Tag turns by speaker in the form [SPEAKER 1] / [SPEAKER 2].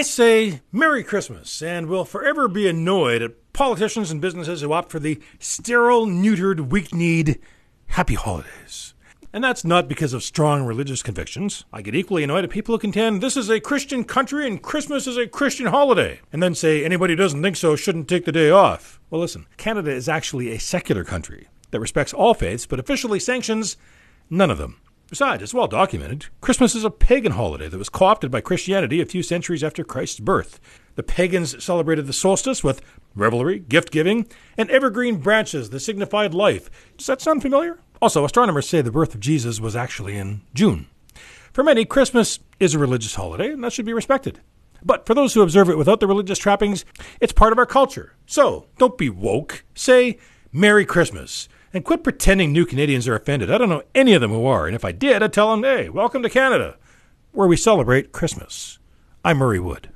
[SPEAKER 1] I say Merry Christmas and will forever be annoyed at politicians and businesses who opt for the sterile, neutered, weak kneed Happy Holidays. And that's not because of strong religious convictions. I get equally annoyed at people who contend this is a Christian country and Christmas is a Christian holiday, and then say anybody who doesn't think so shouldn't take the day off. Well, listen, Canada is actually a secular country that respects all faiths, but officially sanctions none of them. Besides, it's well documented. Christmas is a pagan holiday that was co opted by Christianity a few centuries after Christ's birth. The pagans celebrated the solstice with revelry, gift giving, and evergreen branches that signified life. Does that sound familiar? Also, astronomers say the birth of Jesus was actually in June. For many, Christmas is a religious holiday, and that should be respected. But for those who observe it without the religious trappings, it's part of our culture. So, don't be woke. Say, Merry Christmas. And quit pretending new Canadians are offended. I don't know any of them who are. And if I did, I'd tell them, hey, welcome to Canada, where we celebrate Christmas. I'm Murray Wood.